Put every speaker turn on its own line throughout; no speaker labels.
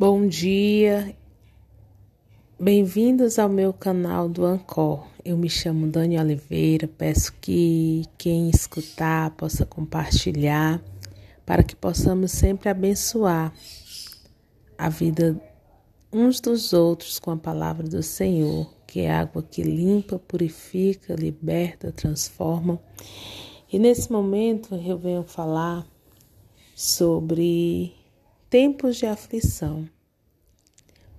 Bom dia, bem-vindos ao meu canal do Ancor. Eu me chamo Dani Oliveira, peço que quem escutar possa compartilhar para que possamos sempre abençoar a vida uns dos outros com a palavra do Senhor, que é água que limpa, purifica, liberta, transforma. E nesse momento eu venho falar sobre tempos de aflição.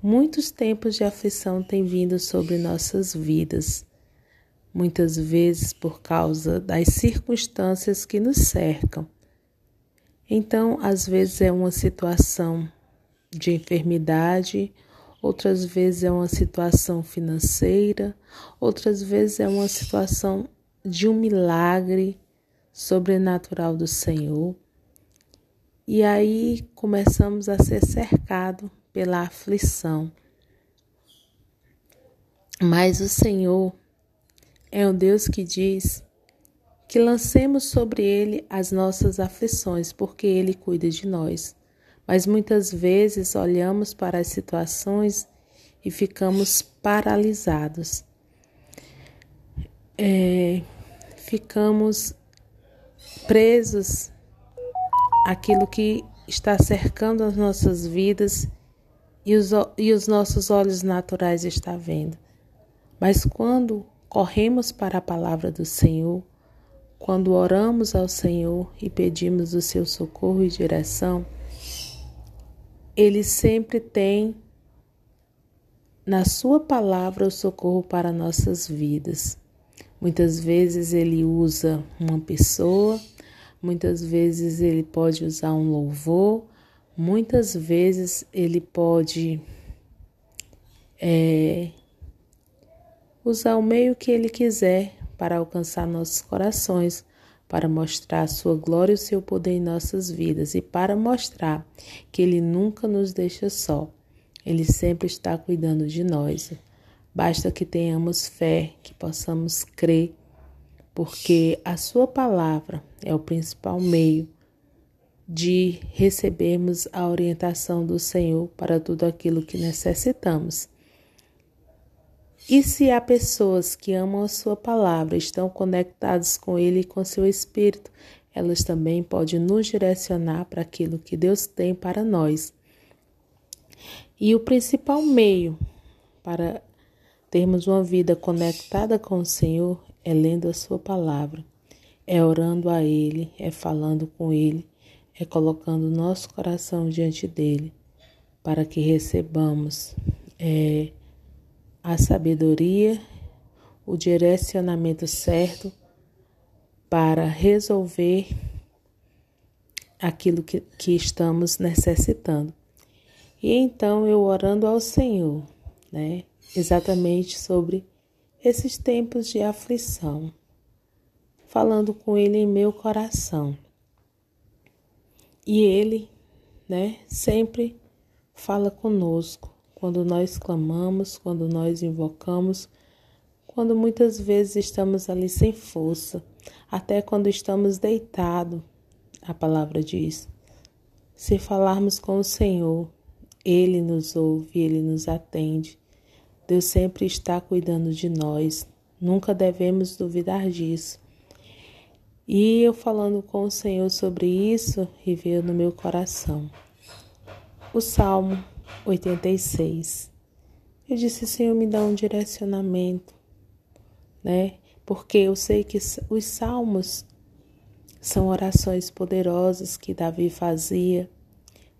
Muitos tempos de aflição têm vindo sobre nossas vidas, muitas vezes por causa das circunstâncias que nos cercam. Então, às vezes é uma situação de enfermidade, outras vezes é uma situação financeira, outras vezes é uma situação de um milagre sobrenatural do Senhor. E aí começamos a ser cercados pela aflição. Mas o Senhor é um Deus que diz que lancemos sobre Ele as nossas aflições, porque Ele cuida de nós. Mas muitas vezes olhamos para as situações e ficamos paralisados. É, ficamos presos àquilo que está cercando as nossas vidas e os, e os nossos olhos naturais estão vendo. Mas quando corremos para a palavra do Senhor, quando oramos ao Senhor e pedimos o seu socorro e direção, Ele sempre tem na Sua palavra o socorro para nossas vidas. Muitas vezes Ele usa uma pessoa, muitas vezes Ele pode usar um louvor, Muitas vezes ele pode é, usar o meio que ele quiser para alcançar nossos corações, para mostrar a sua glória e o seu poder em nossas vidas e para mostrar que ele nunca nos deixa só. Ele sempre está cuidando de nós. Basta que tenhamos fé, que possamos crer, porque a sua palavra é o principal meio de recebermos a orientação do Senhor para tudo aquilo que necessitamos. E se há pessoas que amam a Sua palavra, estão conectadas com Ele e com seu Espírito, elas também podem nos direcionar para aquilo que Deus tem para nós. E o principal meio para termos uma vida conectada com o Senhor é lendo a Sua palavra, é orando a Ele, é falando com Ele, é colocando nosso coração diante dele, para que recebamos é, a sabedoria, o direcionamento certo para resolver aquilo que, que estamos necessitando. E então eu orando ao Senhor, né, exatamente sobre esses tempos de aflição, falando com Ele em meu coração. E Ele, né, sempre fala conosco quando nós clamamos, quando nós invocamos, quando muitas vezes estamos ali sem força, até quando estamos deitados. A palavra diz: se falarmos com o Senhor, Ele nos ouve, Ele nos atende. Deus sempre está cuidando de nós, nunca devemos duvidar disso. E eu falando com o Senhor sobre isso, e veio no meu coração o Salmo 86. Eu disse, Senhor, me dá um direcionamento, né? Porque eu sei que os salmos são orações poderosas que Davi fazia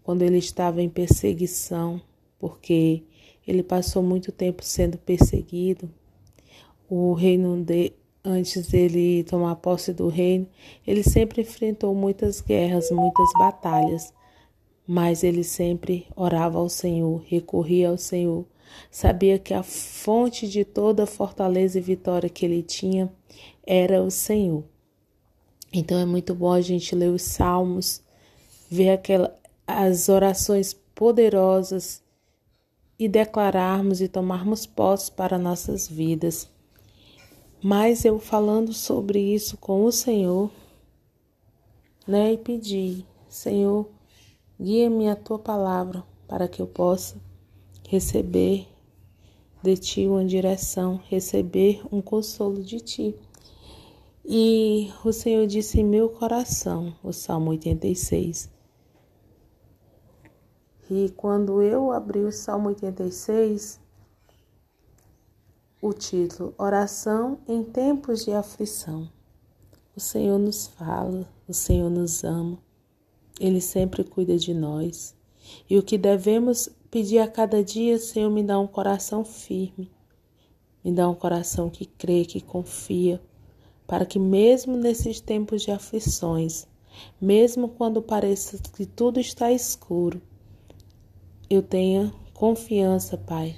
quando ele estava em perseguição, porque ele passou muito tempo sendo perseguido. O reino de, antes dele tomar posse do reino, ele sempre enfrentou muitas guerras, muitas batalhas, mas ele sempre orava ao Senhor, recorria ao Senhor. Sabia que a fonte de toda fortaleza e vitória que ele tinha era o Senhor. Então é muito bom a gente ler os salmos, ver aquela, as orações poderosas e declararmos e tomarmos posse para nossas vidas. Mas eu falando sobre isso com o Senhor, né, e pedi, Senhor, guia-me a tua palavra para que eu possa receber de ti uma direção, receber um consolo de ti. E o Senhor disse em meu coração, o Salmo 86. E quando eu abri o Salmo 86, o título Oração em tempos de aflição. O Senhor nos fala, o Senhor nos ama, Ele sempre cuida de nós. E o que devemos pedir a cada dia, Senhor, me dá um coração firme, me dá um coração que crê, que confia, para que mesmo nesses tempos de aflições, mesmo quando pareça que tudo está escuro, eu tenha confiança, Pai,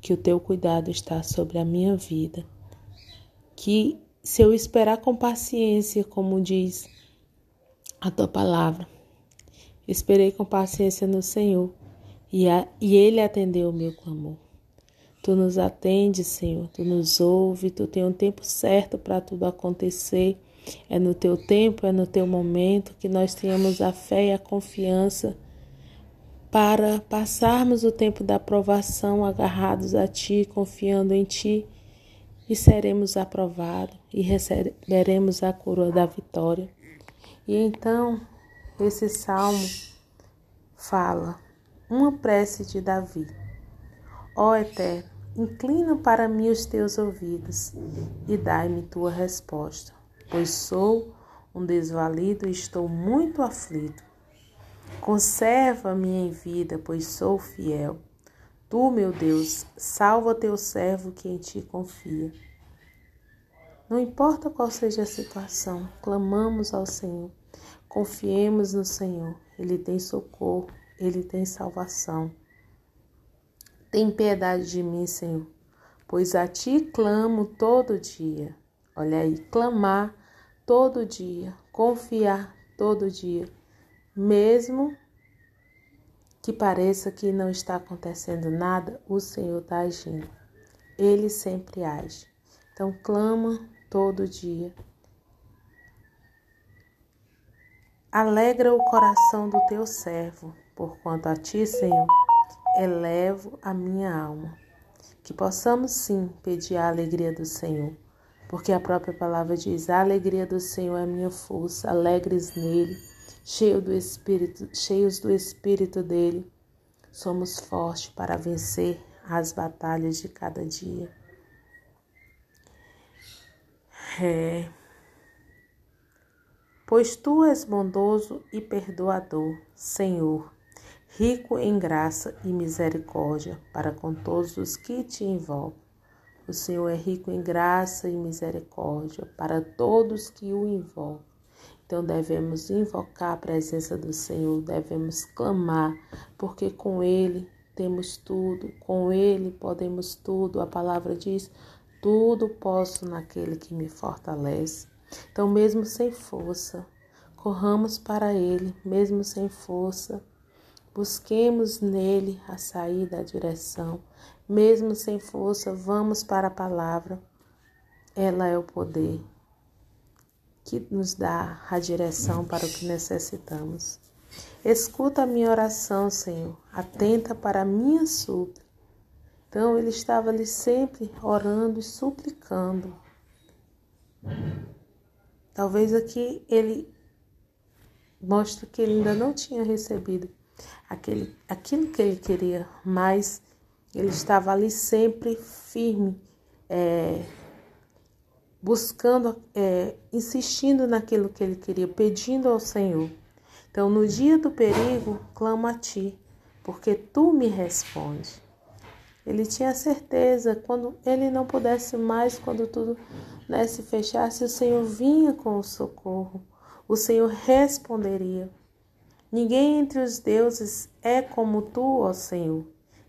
que o teu cuidado está sobre a minha vida. Que se eu esperar com paciência, como diz a tua palavra, esperei com paciência no Senhor e, a, e ele atendeu o meu clamor. Tu nos atende, Senhor, tu nos ouve, tu tem um tempo certo para tudo acontecer. É no teu tempo, é no teu momento que nós tenhamos a fé e a confiança para passarmos o tempo da provação agarrados a Ti, confiando em Ti, e seremos aprovados e receberemos a coroa da vitória. E então, esse salmo fala uma prece de Davi. Ó Eterno, inclina para mim os teus ouvidos e dai-me tua resposta, pois sou um desvalido e estou muito aflito. Conserva-me em vida, pois sou fiel. Tu, meu Deus, salva teu servo que em ti confia. Não importa qual seja a situação, clamamos ao Senhor. Confiemos no Senhor. Ele tem socorro, ele tem salvação. Tem piedade de mim, Senhor, pois a ti clamo todo dia. Olha aí, clamar todo dia, confiar todo dia mesmo que pareça que não está acontecendo nada, o Senhor está agindo. Ele sempre age. Então, clama todo dia. Alegra o coração do teu servo, porquanto a ti, Senhor, elevo a minha alma. Que possamos sim pedir a alegria do Senhor, porque a própria palavra diz: a alegria do Senhor é minha força, alegres nele cheio do Espírito, cheios do Espírito dele, somos fortes para vencer as batalhas de cada dia. É. Pois tu és bondoso e perdoador, Senhor, rico em graça e misericórdia para com todos os que te invocam. O Senhor é rico em graça e misericórdia para todos que o invocam. Então devemos invocar a presença do Senhor, devemos clamar, porque com Ele temos tudo, com Ele podemos tudo. A palavra diz: tudo posso naquele que me fortalece. Então, mesmo sem força, corramos para Ele, mesmo sem força. Busquemos nele a saída, a direção. Mesmo sem força, vamos para a palavra. Ela é o poder que nos dá a direção para o que necessitamos. Escuta a minha oração, Senhor, atenta para a minha súplica. Então ele estava ali sempre orando e suplicando. Talvez aqui ele mostra que ele ainda não tinha recebido aquele, aquilo que ele queria, mas ele estava ali sempre firme, é, buscando, é, insistindo naquilo que ele queria, pedindo ao Senhor. Então, no dia do perigo, clamo a ti, porque tu me respondes. Ele tinha certeza, quando ele não pudesse mais, quando tudo né, se fechasse, o Senhor vinha com o socorro, o Senhor responderia. Ninguém entre os deuses é como tu, ó Senhor,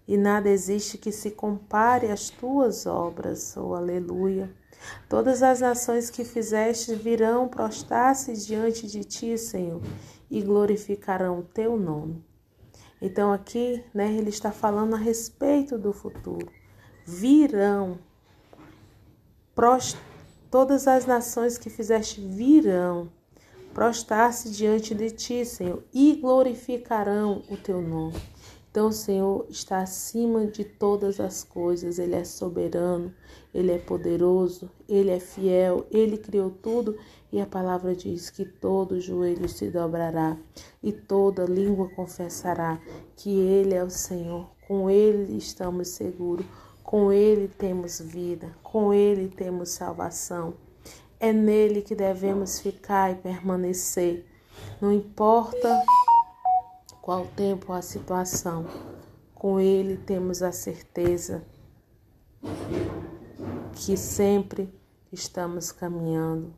e nada existe que se compare às tuas obras, oh aleluia. Todas as nações que fizeste virão prostrar-se diante de ti, Senhor, e glorificarão o teu nome. Então aqui, né, ele está falando a respeito do futuro. Virão prost... todas as nações que fizeste virão prostrar-se diante de ti, Senhor, e glorificarão o teu nome. Então, o Senhor está acima de todas as coisas, Ele é soberano, Ele é poderoso, Ele é fiel, Ele criou tudo e a palavra diz que todo joelho se dobrará e toda língua confessará que Ele é o Senhor, com Ele estamos seguros, com Ele temos vida, com Ele temos salvação. É nele que devemos ficar e permanecer. Não importa qual tempo a situação, com Ele temos a certeza que sempre estamos caminhando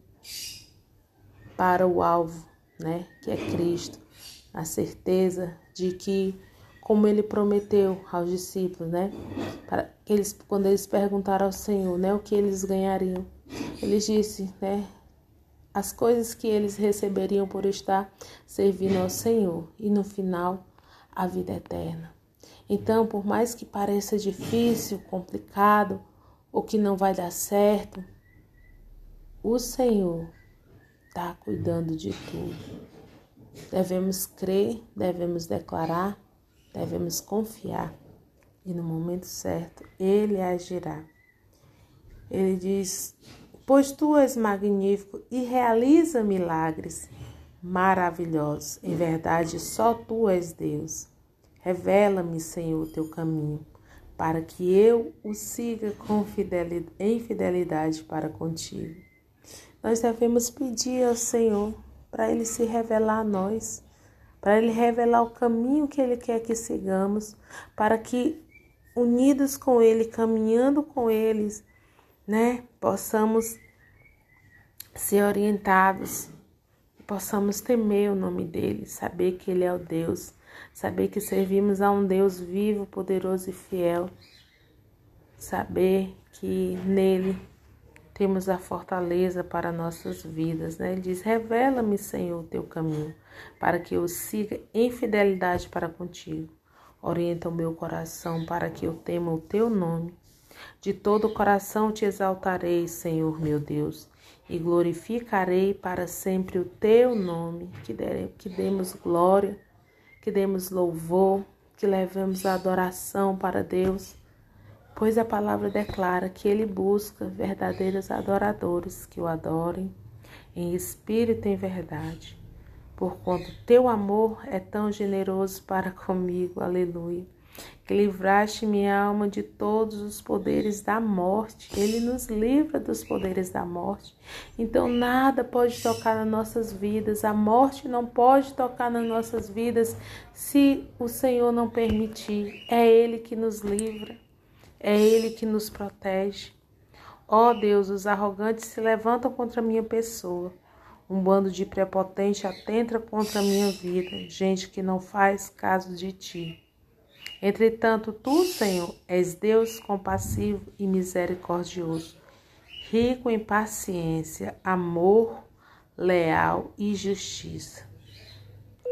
para o alvo, né, que é Cristo. A certeza de que, como Ele prometeu aos discípulos, né, para eles quando eles perguntaram ao Senhor, né, o que eles ganhariam, ele disse, né, as coisas que eles receberiam por estar servindo ao Senhor e no final a vida eterna. Então, por mais que pareça difícil, complicado ou que não vai dar certo, o Senhor está cuidando de tudo. Devemos crer, devemos declarar, devemos confiar e no momento certo Ele agirá. Ele diz pois tu és magnífico e realiza milagres maravilhosos. Em verdade, só tu és Deus. Revela-me, Senhor, teu caminho, para que eu o siga com fidelidade, em fidelidade para contigo. Nós devemos pedir ao Senhor para ele se revelar a nós, para ele revelar o caminho que ele quer que sigamos, para que unidos com ele, caminhando com eles, né, possamos ser orientados, possamos temer o nome dele, saber que ele é o Deus, saber que servimos a um Deus vivo, poderoso e fiel, saber que nele temos a fortaleza para nossas vidas, né? Ele diz: Revela-me, Senhor, o teu caminho, para que eu siga em fidelidade para contigo. Orienta o meu coração para que eu tema o teu nome de todo o coração te exaltarei, Senhor meu Deus, e glorificarei para sempre o teu nome. Que, dere, que demos glória, que demos louvor, que levemos a adoração para Deus, pois a palavra declara que Ele busca verdadeiros adoradores que o adorem em espírito e em verdade. Porquanto teu amor é tão generoso para comigo. Aleluia que livraste minha alma de todos os poderes da morte. Ele nos livra dos poderes da morte. Então nada pode tocar nas nossas vidas. A morte não pode tocar nas nossas vidas se o Senhor não permitir. É Ele que nos livra. É Ele que nos protege. Ó oh Deus, os arrogantes se levantam contra a minha pessoa. Um bando de prepotente atenta contra a minha vida, gente que não faz caso de ti. Entretanto, tu, Senhor, és Deus compassivo e misericordioso, rico em paciência, amor, leal e justiça.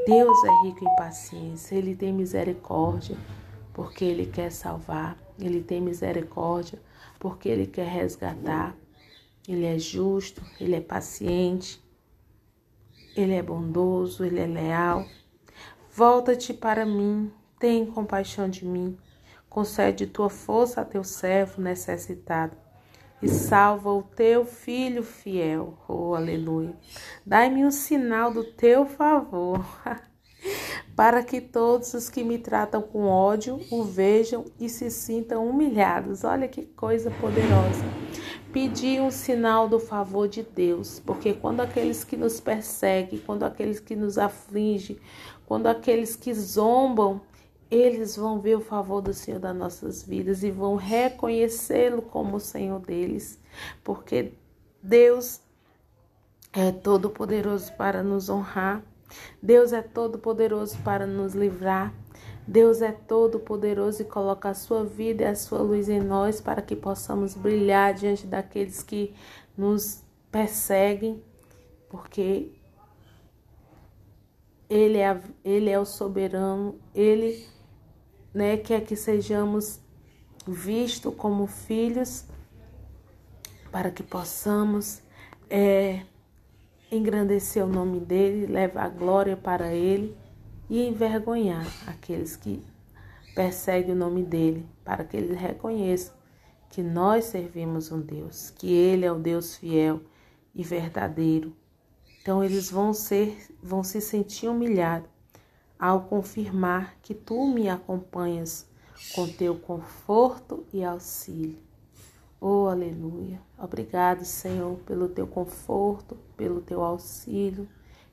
Deus é rico em paciência, ele tem misericórdia porque ele quer salvar, ele tem misericórdia porque ele quer resgatar. Ele é justo, ele é paciente, ele é bondoso, ele é leal. Volta-te para mim, tem compaixão de mim, concede tua força a teu servo necessitado e salva o teu filho fiel. Oh, aleluia. Dai-me um sinal do teu favor, para que todos os que me tratam com ódio o vejam e se sintam humilhados. Olha que coisa poderosa. Pedir um sinal do favor de Deus, porque quando aqueles que nos perseguem, quando aqueles que nos afligem, quando aqueles que zombam eles vão ver o favor do Senhor das nossas vidas e vão reconhecê-lo como o Senhor deles, porque Deus é todo poderoso para nos honrar. Deus é todo poderoso para nos livrar. Deus é todo poderoso e coloca a sua vida e a sua luz em nós para que possamos brilhar diante daqueles que nos perseguem, porque ele é, ele é o soberano, ele né, quer que sejamos vistos como filhos, para que possamos é, engrandecer o nome dele, levar glória para ele e envergonhar aqueles que persegue o nome dele, para que eles reconheçam que nós servimos um Deus, que ele é o Deus fiel e verdadeiro. Então eles vão ser, vão se sentir humilhados ao confirmar que tu me acompanhas com teu conforto e auxílio. Oh, aleluia. Obrigado, Senhor, pelo teu conforto, pelo teu auxílio,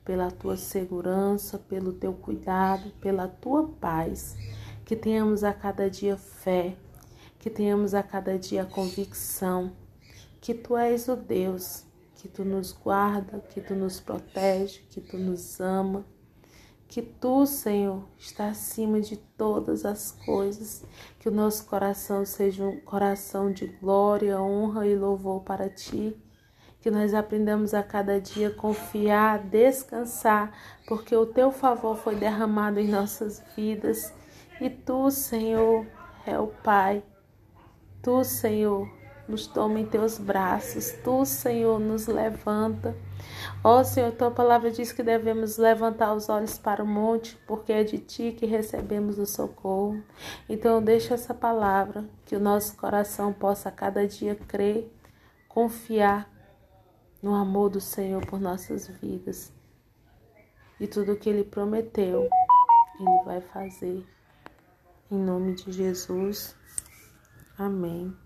pela tua segurança, pelo teu cuidado, pela tua paz. Que tenhamos a cada dia fé, que tenhamos a cada dia convicção que tu és o Deus, que tu nos guarda, que tu nos protege, que tu nos ama que tu, Senhor, está acima de todas as coisas, que o nosso coração seja um coração de glória, honra e louvor para ti, que nós aprendamos a cada dia confiar, descansar, porque o teu favor foi derramado em nossas vidas. E tu, Senhor, é o Pai. Tu, Senhor, nos toma em teus braços, tu, Senhor, nos levanta. Ó Senhor, tua palavra diz que devemos levantar os olhos para o monte, porque é de ti que recebemos o socorro. Então, deixa essa palavra, que o nosso coração possa cada dia crer, confiar no amor do Senhor por nossas vidas. E tudo o que ele prometeu, ele vai fazer. Em nome de Jesus. Amém.